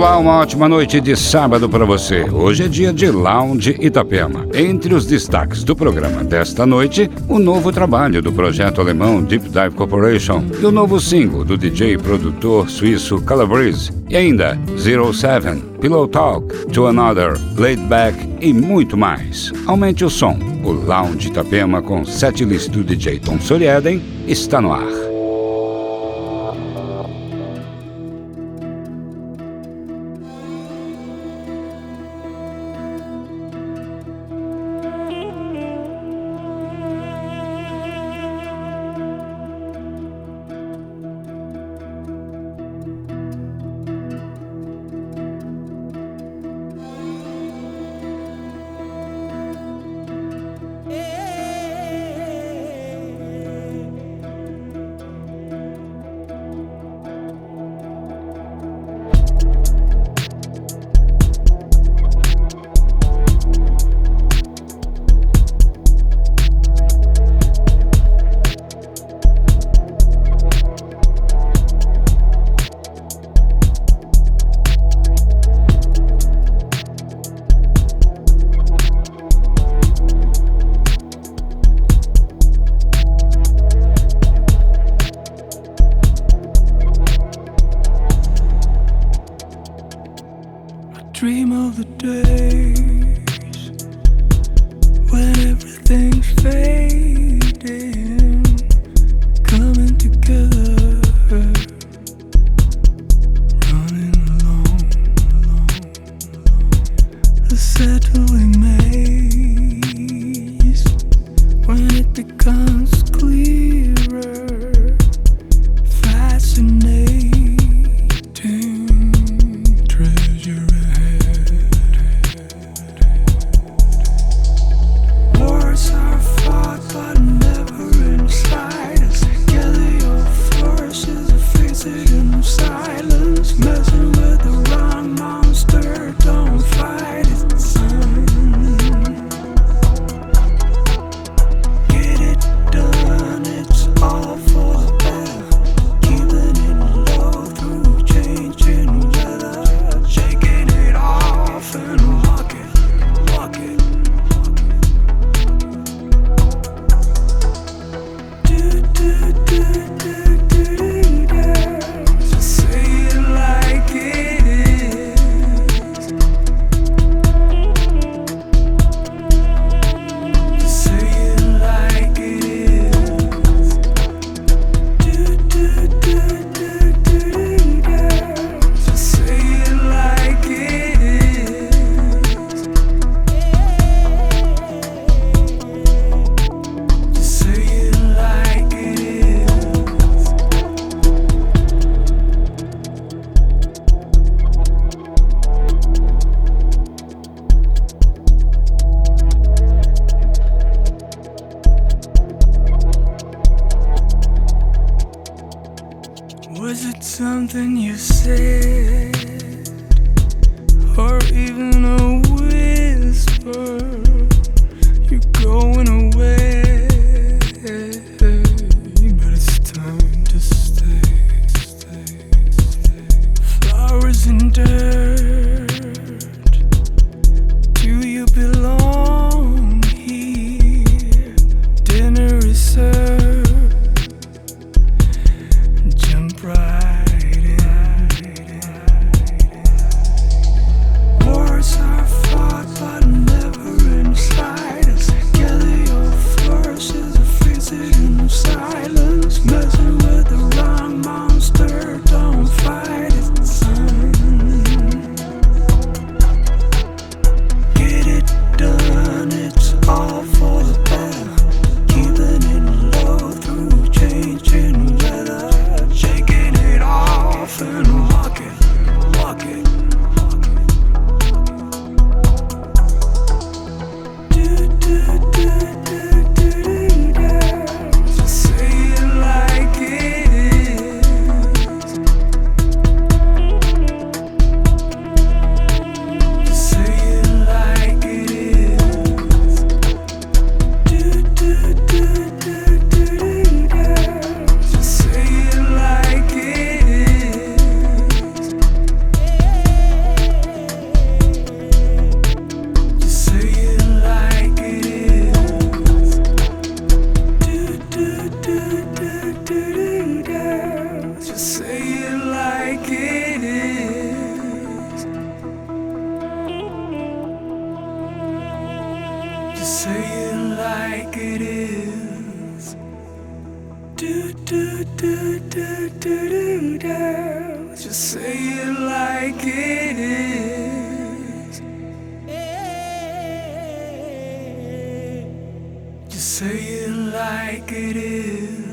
Olá, uma ótima noite de sábado para você. Hoje é dia de Lounge Itapema. Entre os destaques do programa desta noite, o novo trabalho do projeto alemão Deep Dive Corporation e o novo single do DJ produtor suíço Calabrese. E ainda Zero Seven, Pillow Talk, To Another, Laid Back e muito mais. Aumente o som. O Lounge Itapema com setlist do DJ Tom Soriaden está no ar. to Say it like it is.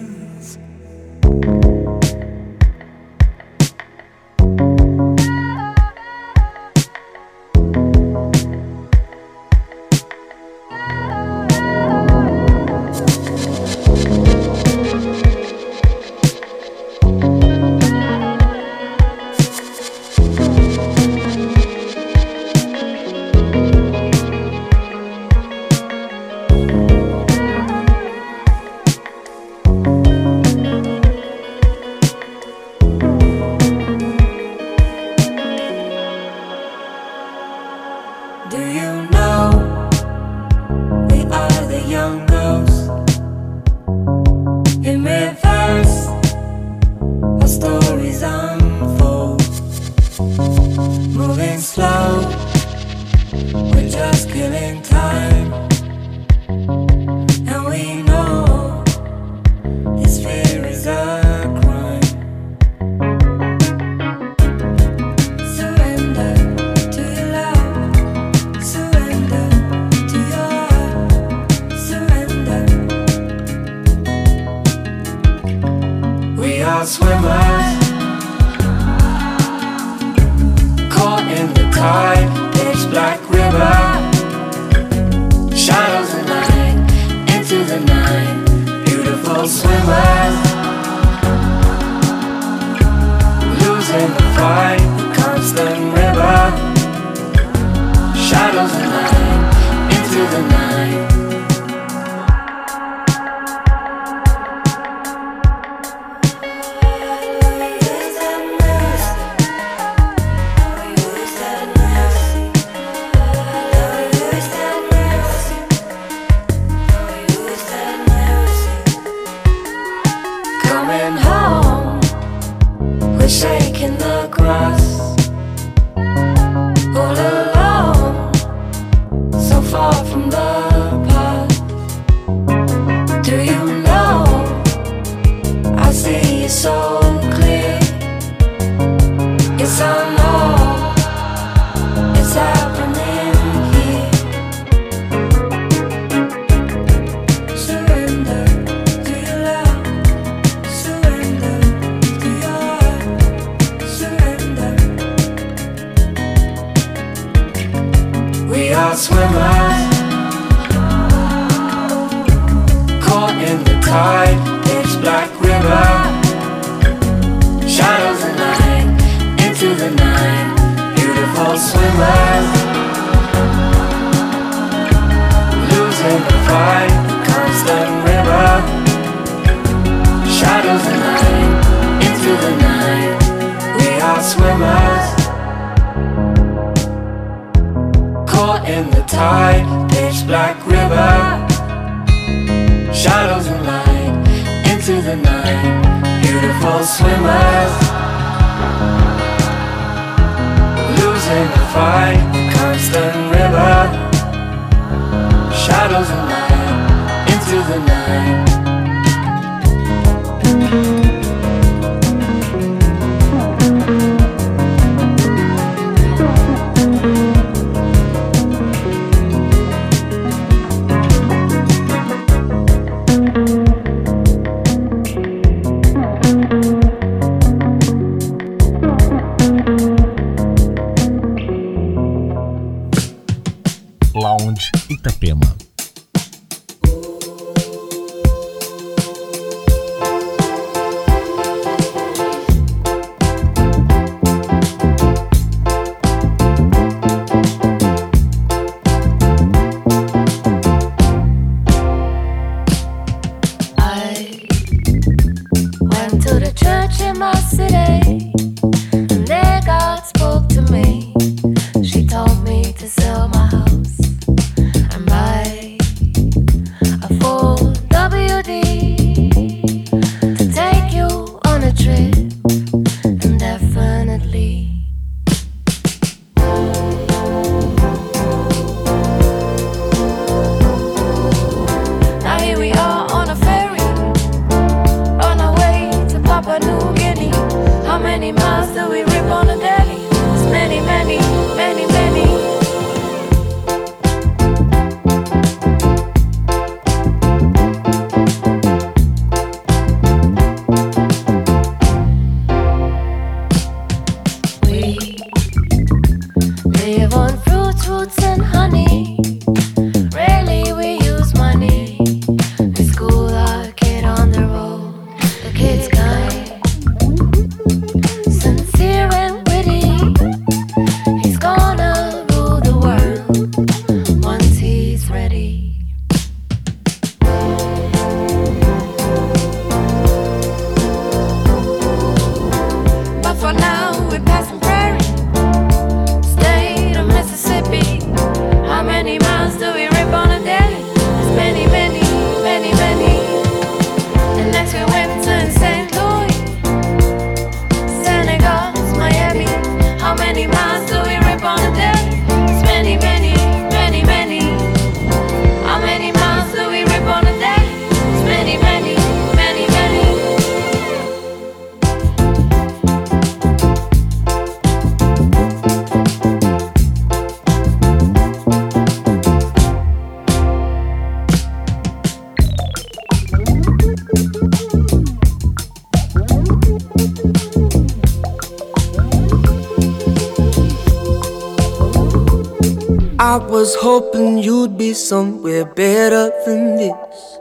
I was hoping you'd be somewhere better than this.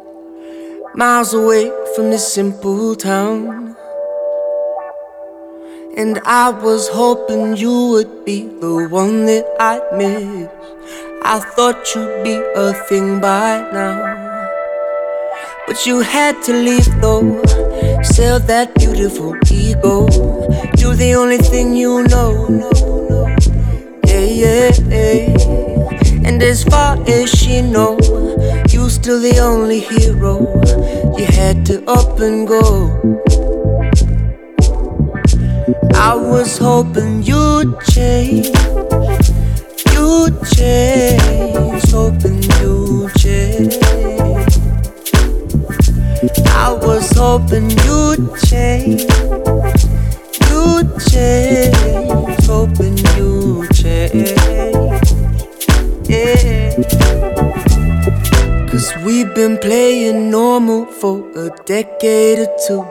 Miles away from this simple town. And I was hoping you would be the one that I'd miss. I thought you'd be a thing by now. But you had to leave though. Sell that beautiful ego. Do the only thing you know. Yeah, yeah, yeah. And as far as she know, you still the only hero. You had to up and go. I was hoping you'd change. You'd change. Hoping you'd change. I was hoping you'd change. You'd change. Hoping you'd change. We've been playing normal for a decade or two.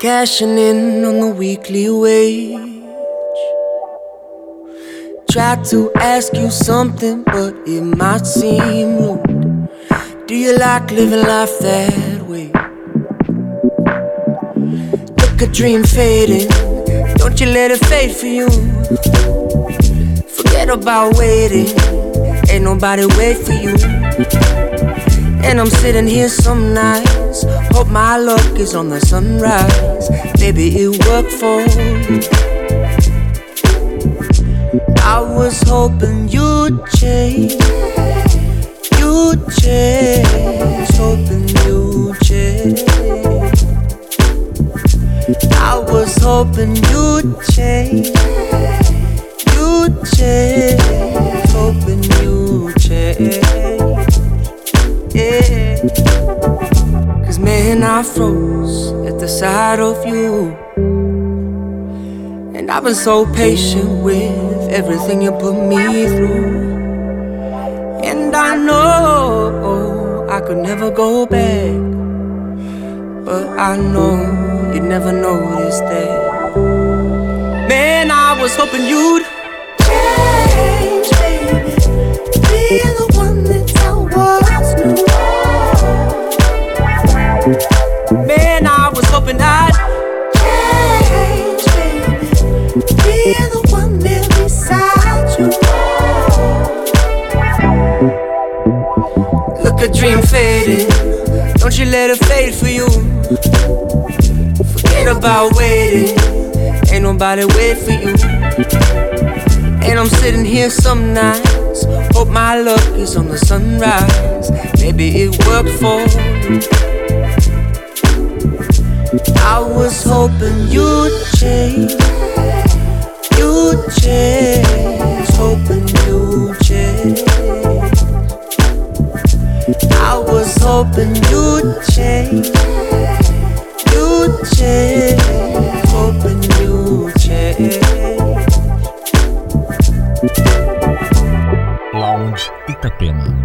Cashing in on the weekly wage. Tried to ask you something, but it might seem rude. Do you like living life that way? Look a dream fading, don't you let it fade for you. Forget about waiting, ain't nobody wait for you. And I'm sitting here some nights, hope my luck is on the sunrise. Maybe it worked for you. I was hoping you'd change You'd change, hoping you'd change. I was hoping you'd change, you'd change, hoping you'd change. Man, I froze at the sight of you. And I've been so patient with everything you put me through. And I know I could never go back. But I know you never noticed that. Man, I was hoping you'd change, baby. Be the one that I was new. Was I'd change, baby. Be the one there beside you. Look, a dream fading. Don't you let it fade for you. Forget about waiting. Ain't nobody wait for you. And I'm sitting here some nights. Hope my luck is on the sunrise. Maybe it worked for you. I was hoping you'd change. You'd change. Hoping you'd change. I was hoping you'd change. You'd change. Hoping you'd change. Lounge Itapema.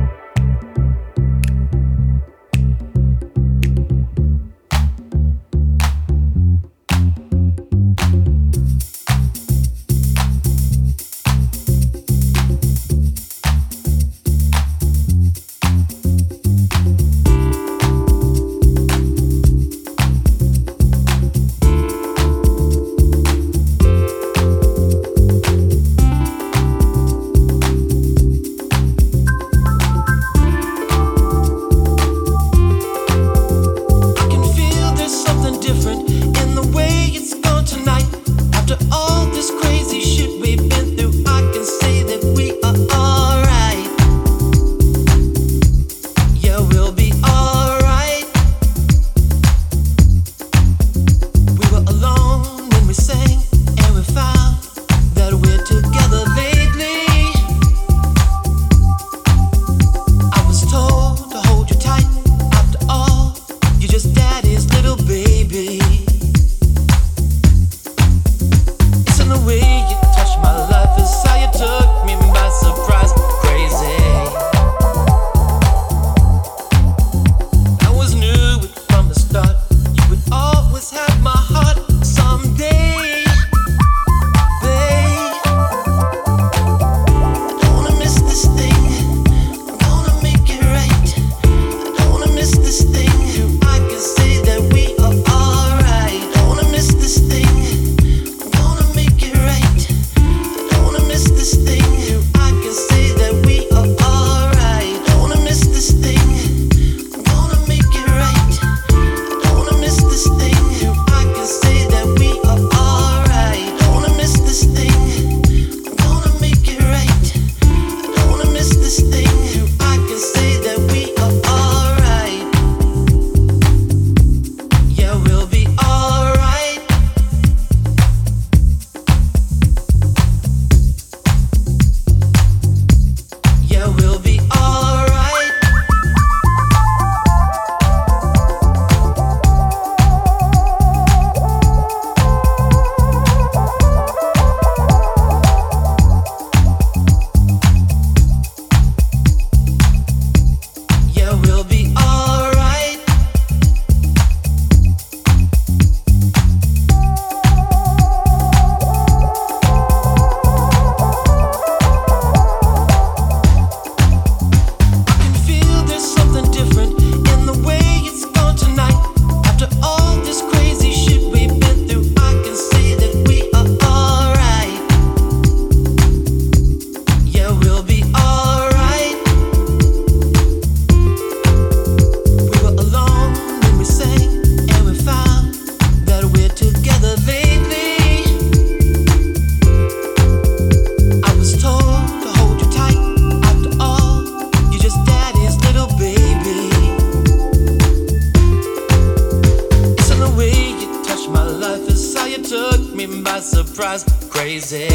me by surprise, crazy.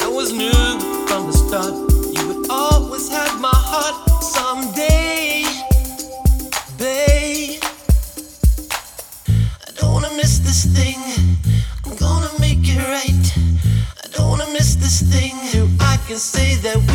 I was new from the start. You would always have my heart someday, babe. I don't wanna miss this thing. I'm gonna make it right. I don't wanna miss this thing. I can say that.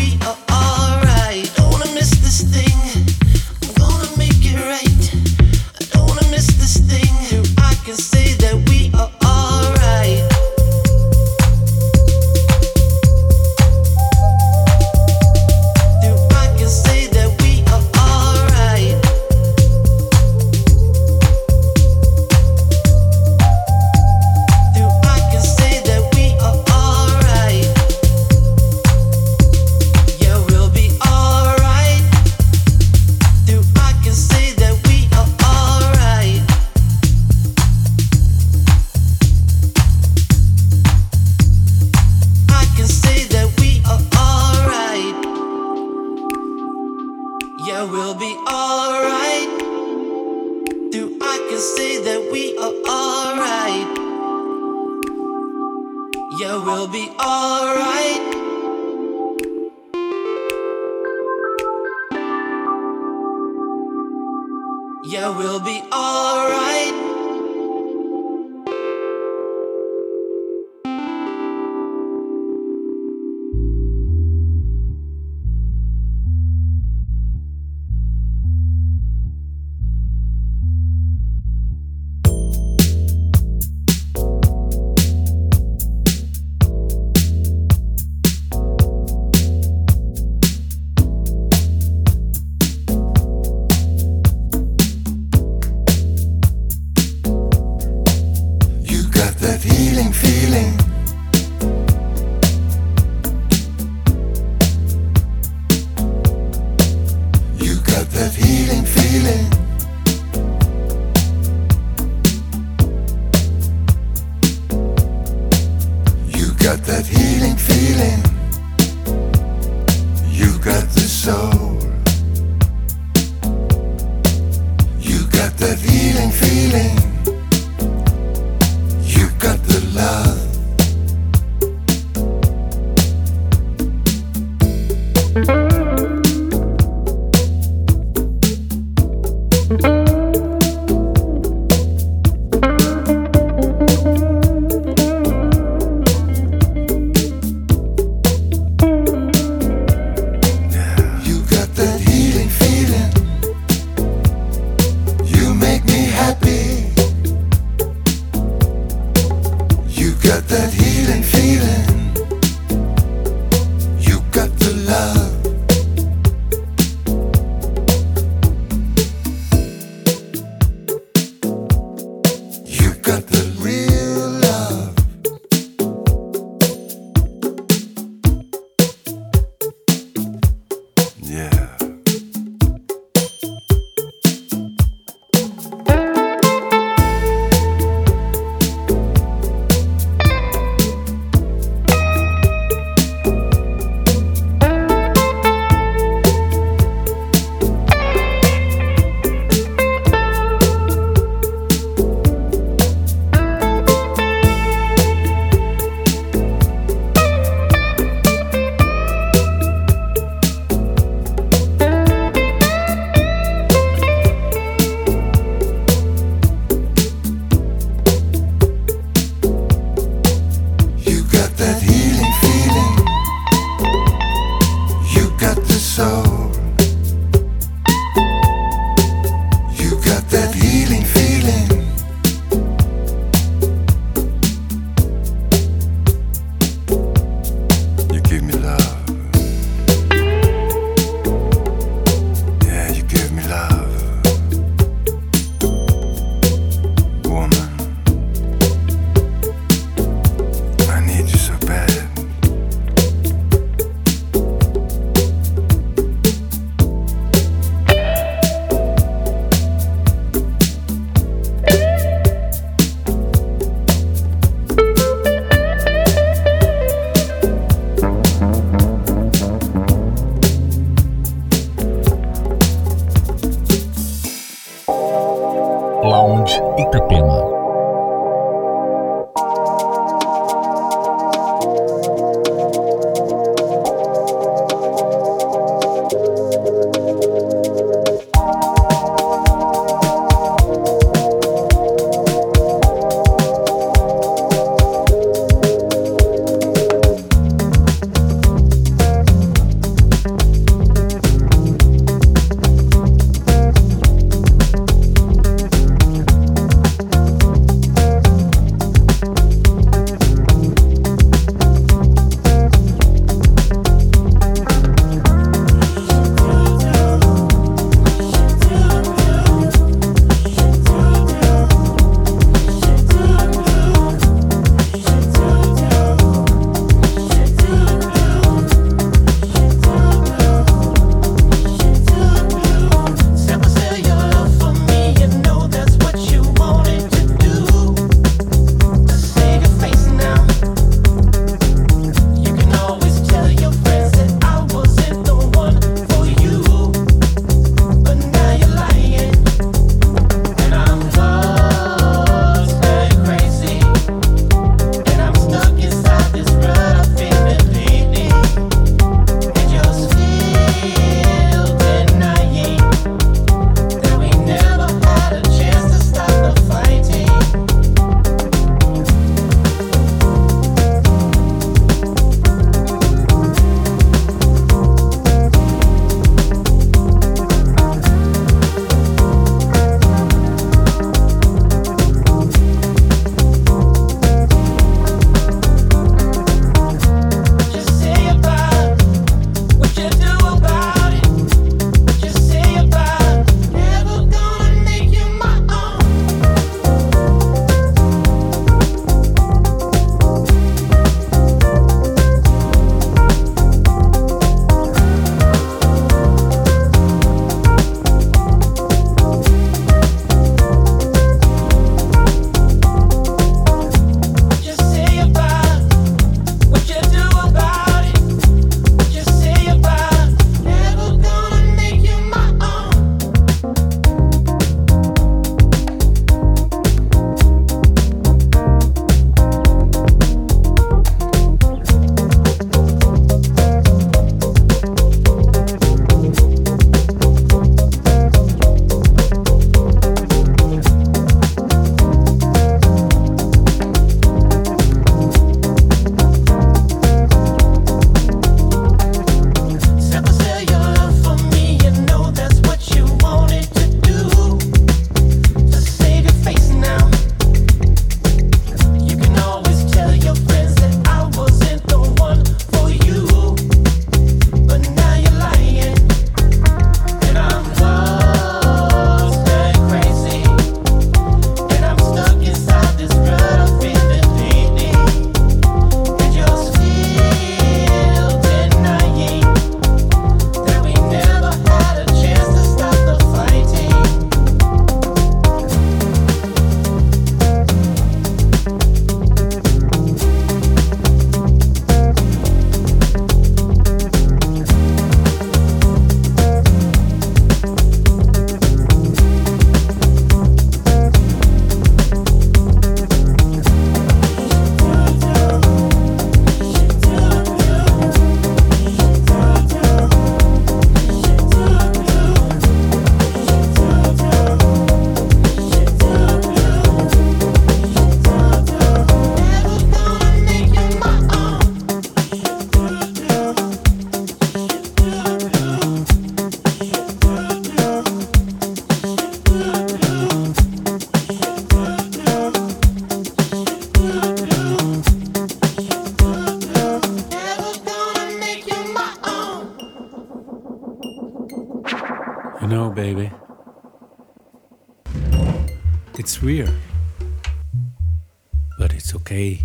But it's okay.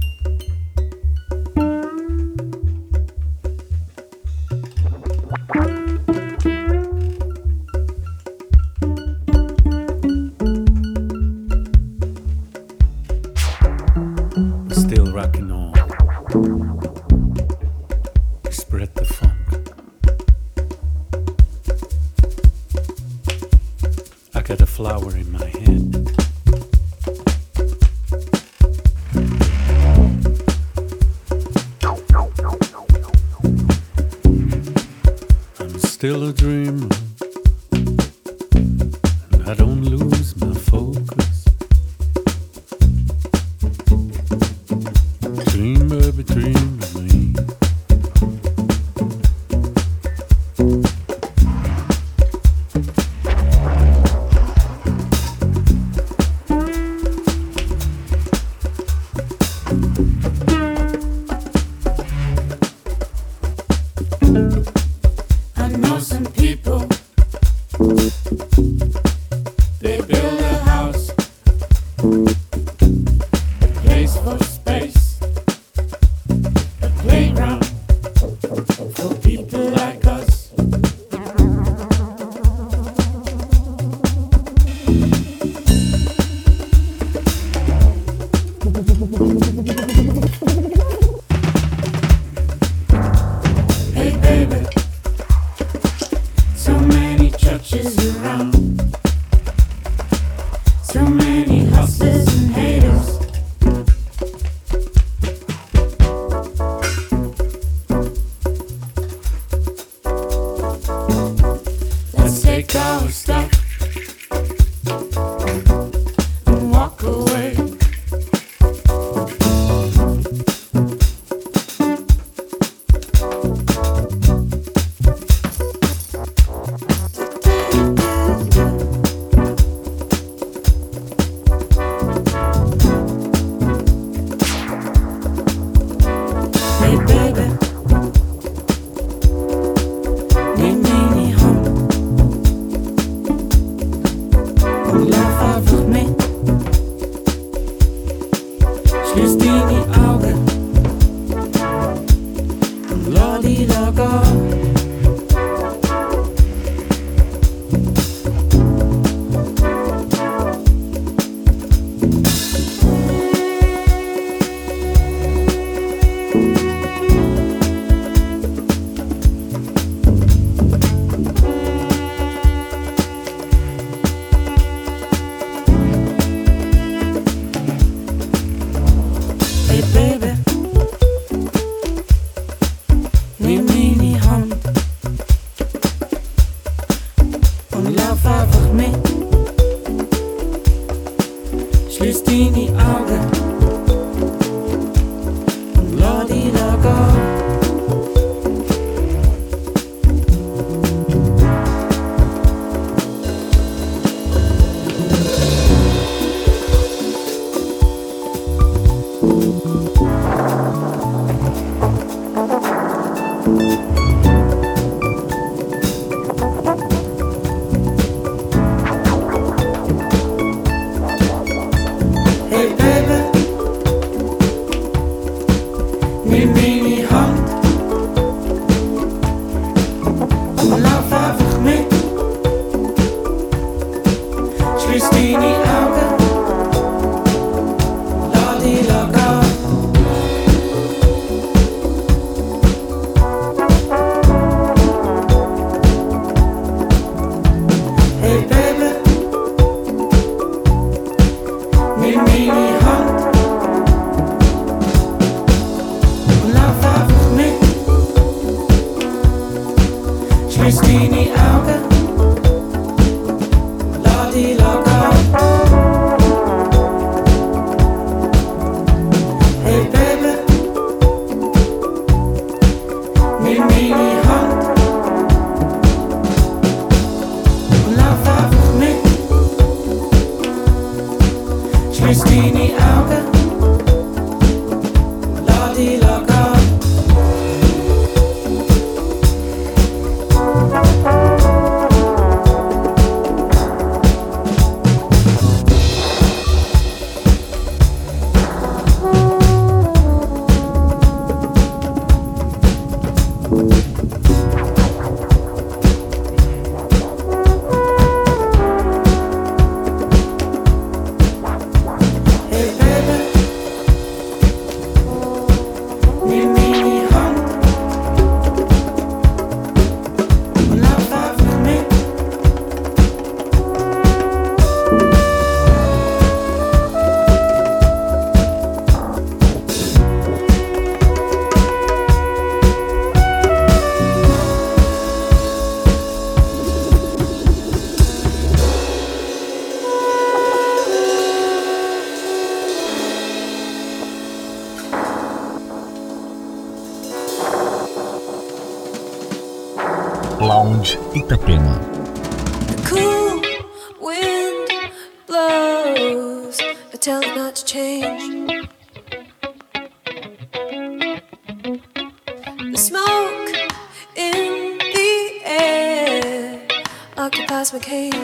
don't stop. me, me. Lounge Itapema. The cool wind blows, I tell it not to change. The smoke in the air occupies my cage.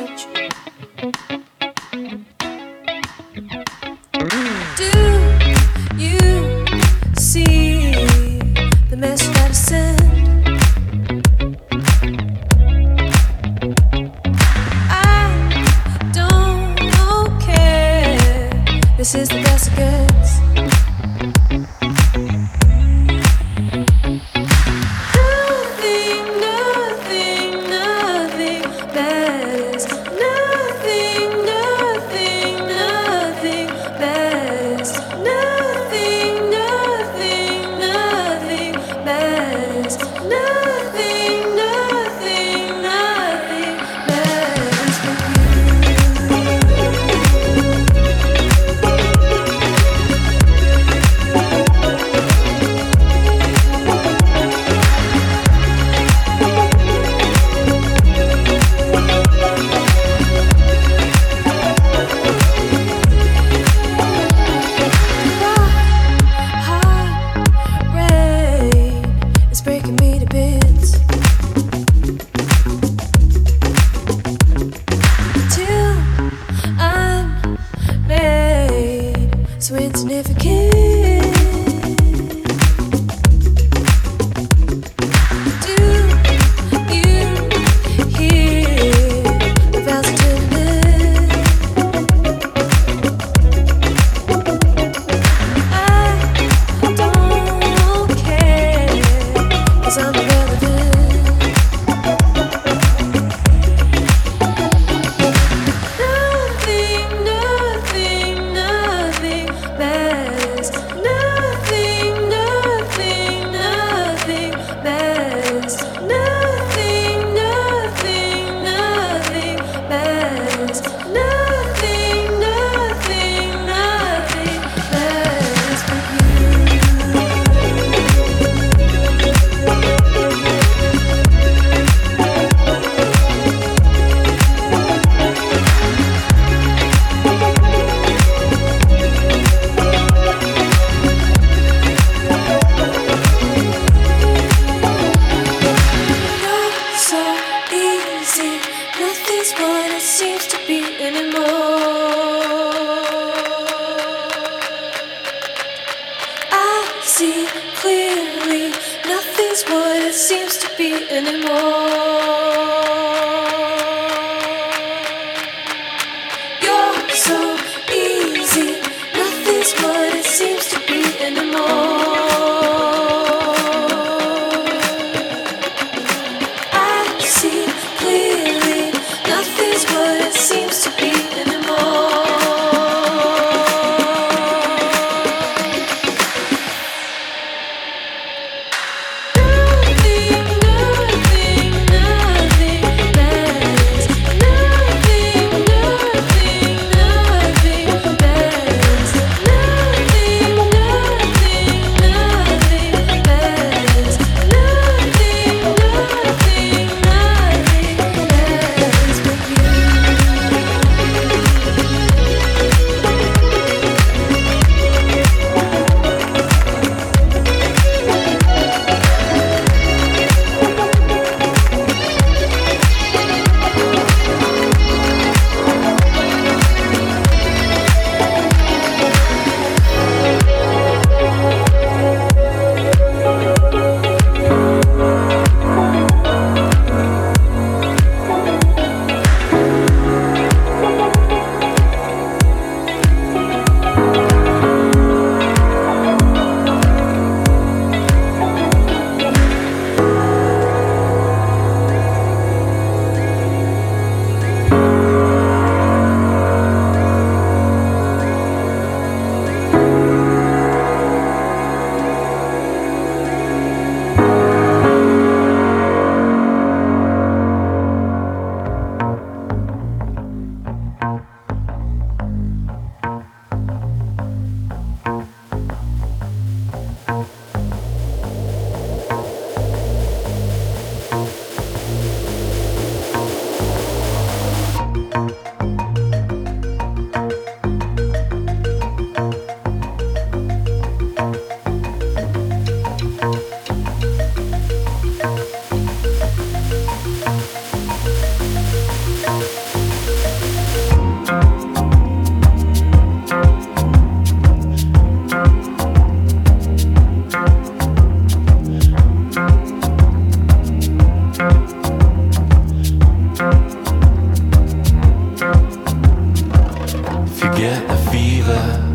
you get the fever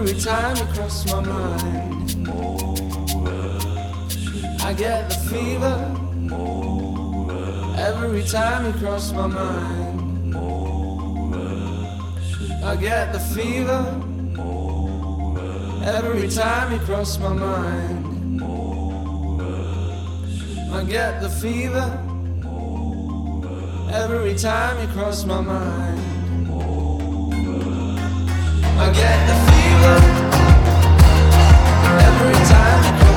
every time you cross my mind. I get the fever every time you cross my mind. I get the fever every time you cross my mind. I get the fever every time you cross my mind. I get the fever. Every time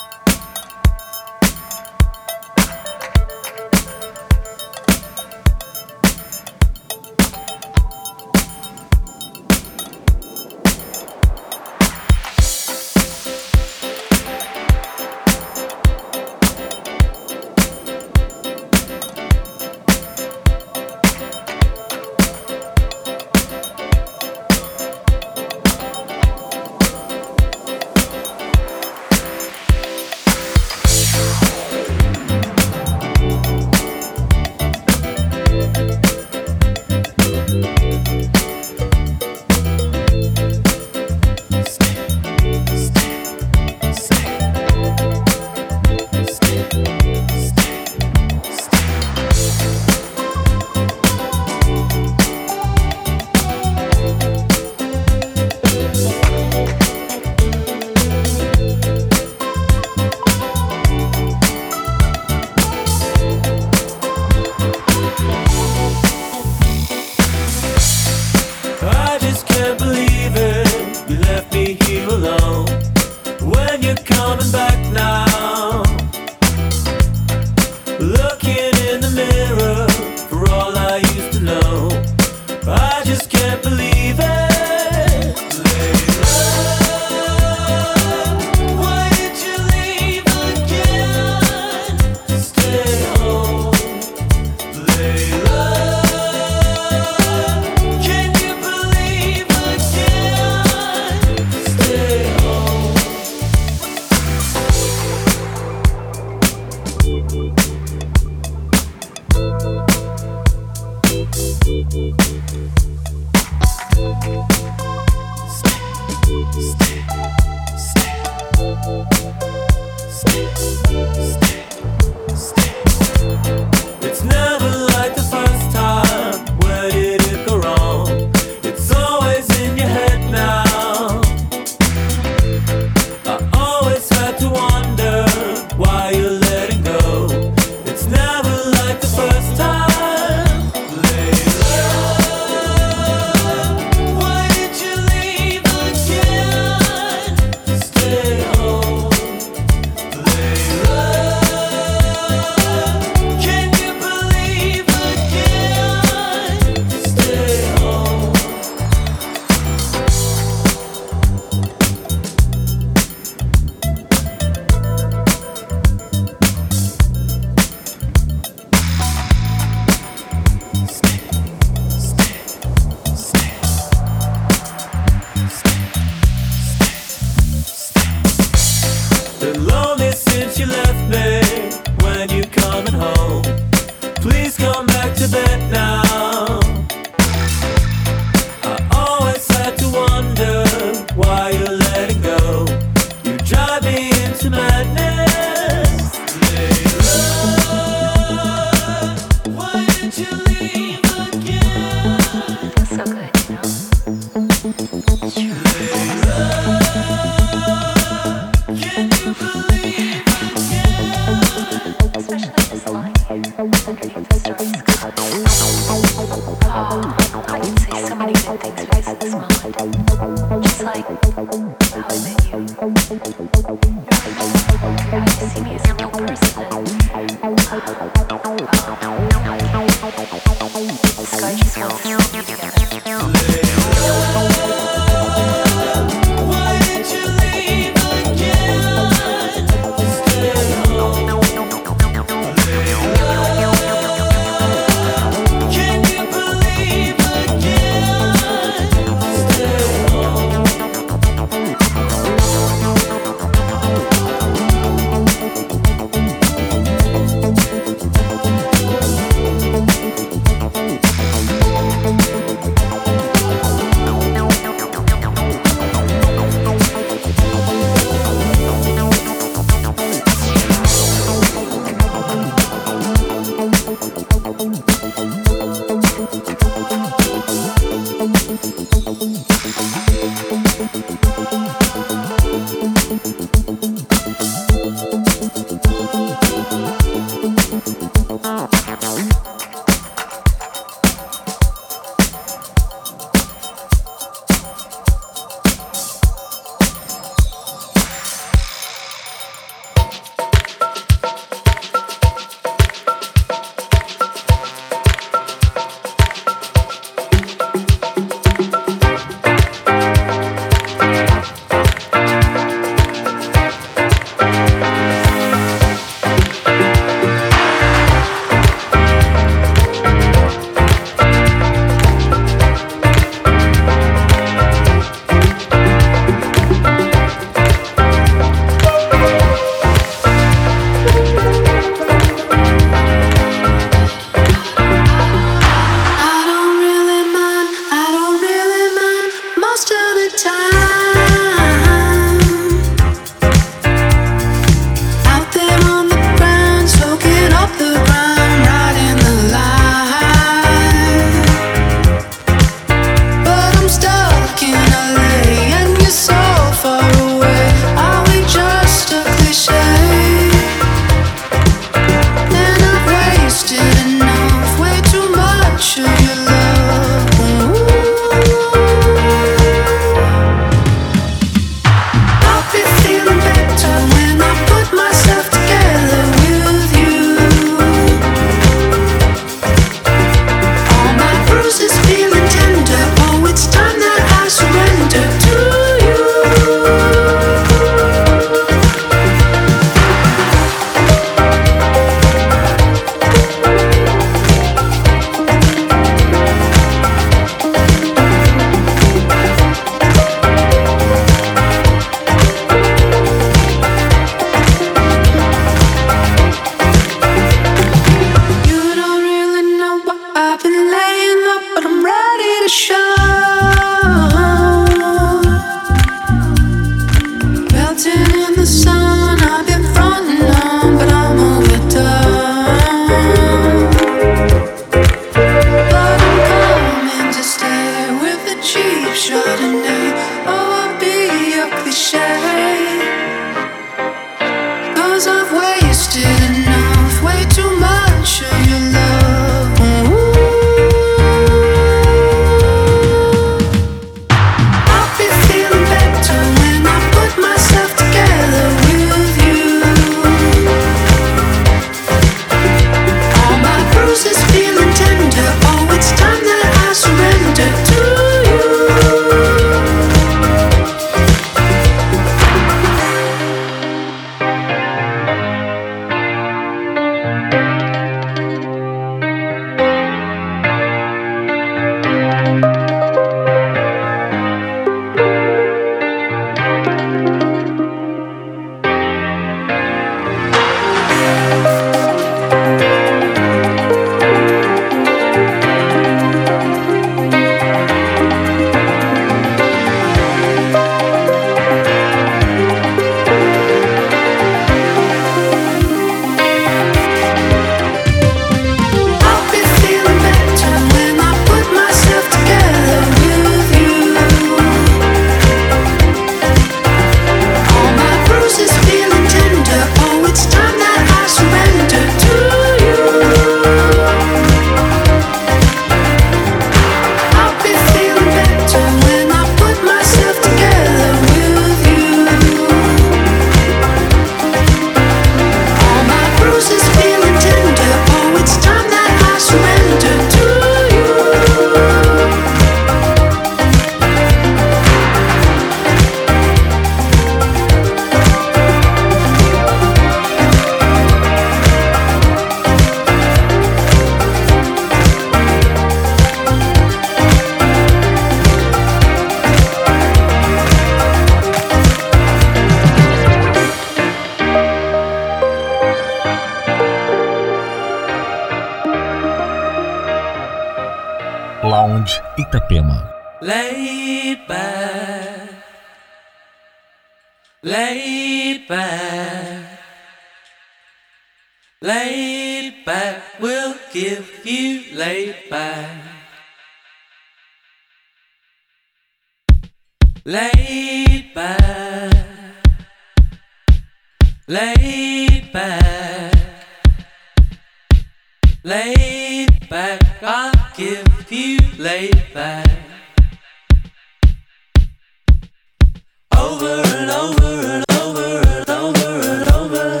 over and over and over and over and over.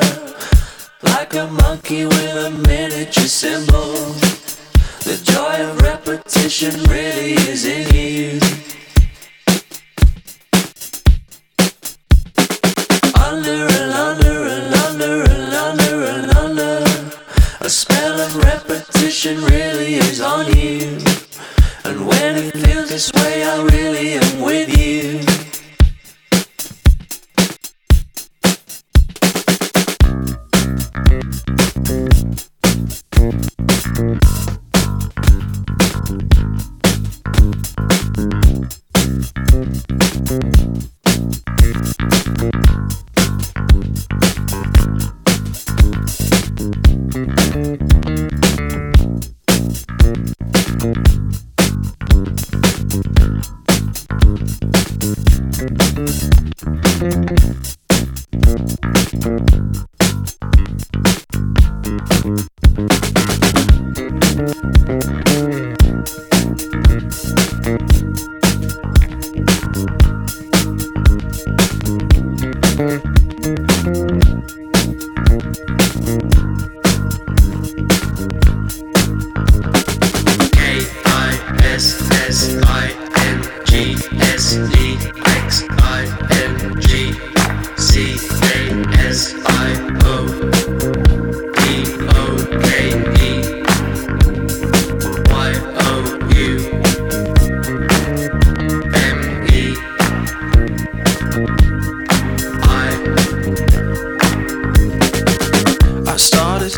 Like a monkey with a miniature cymbal. The joy of repetition really is under and under and under and under and under. A spell of repetition really is on you and when it feels this way I really am with you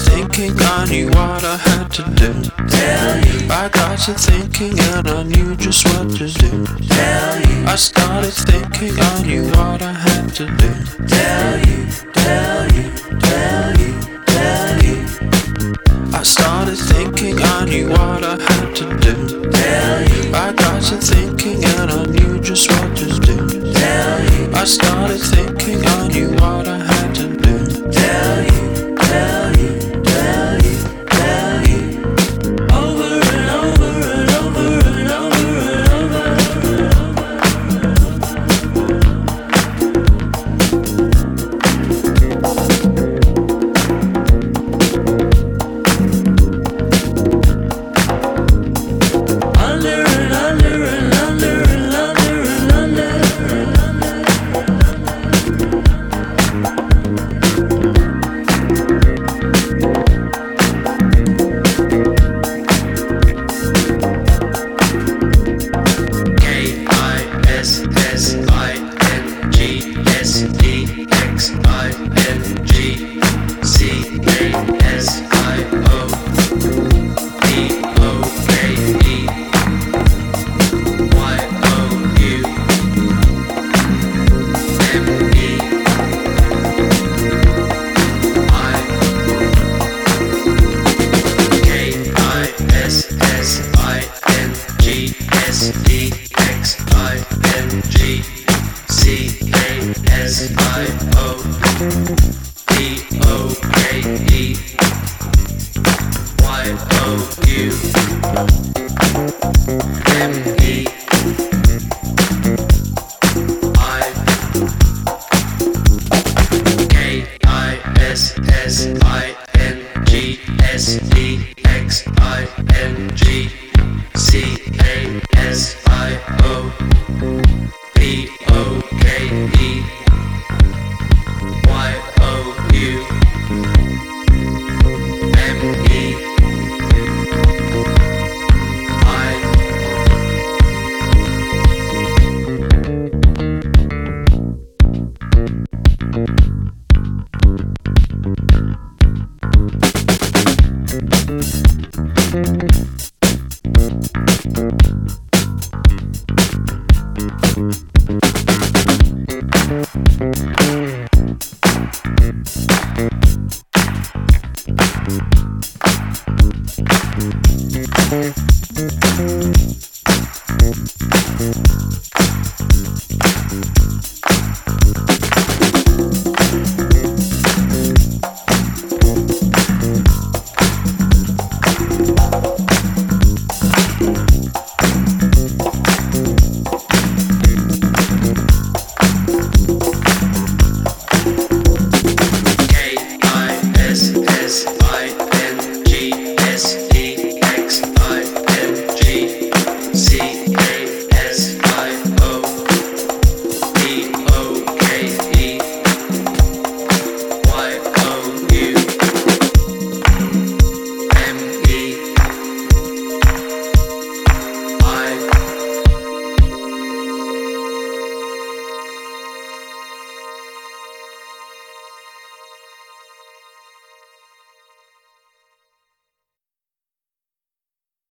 thinking I knew what I had to do. Tell you. I got to thinking and I knew just what to do. Tell you. I started thinking I knew what I had to do. Tell you, tell you, tell you, tell you. I started thinking I knew what I had to do. Tell you. I got to thinking and I knew just what to do. Tell you. I started thinking I knew what I had to do.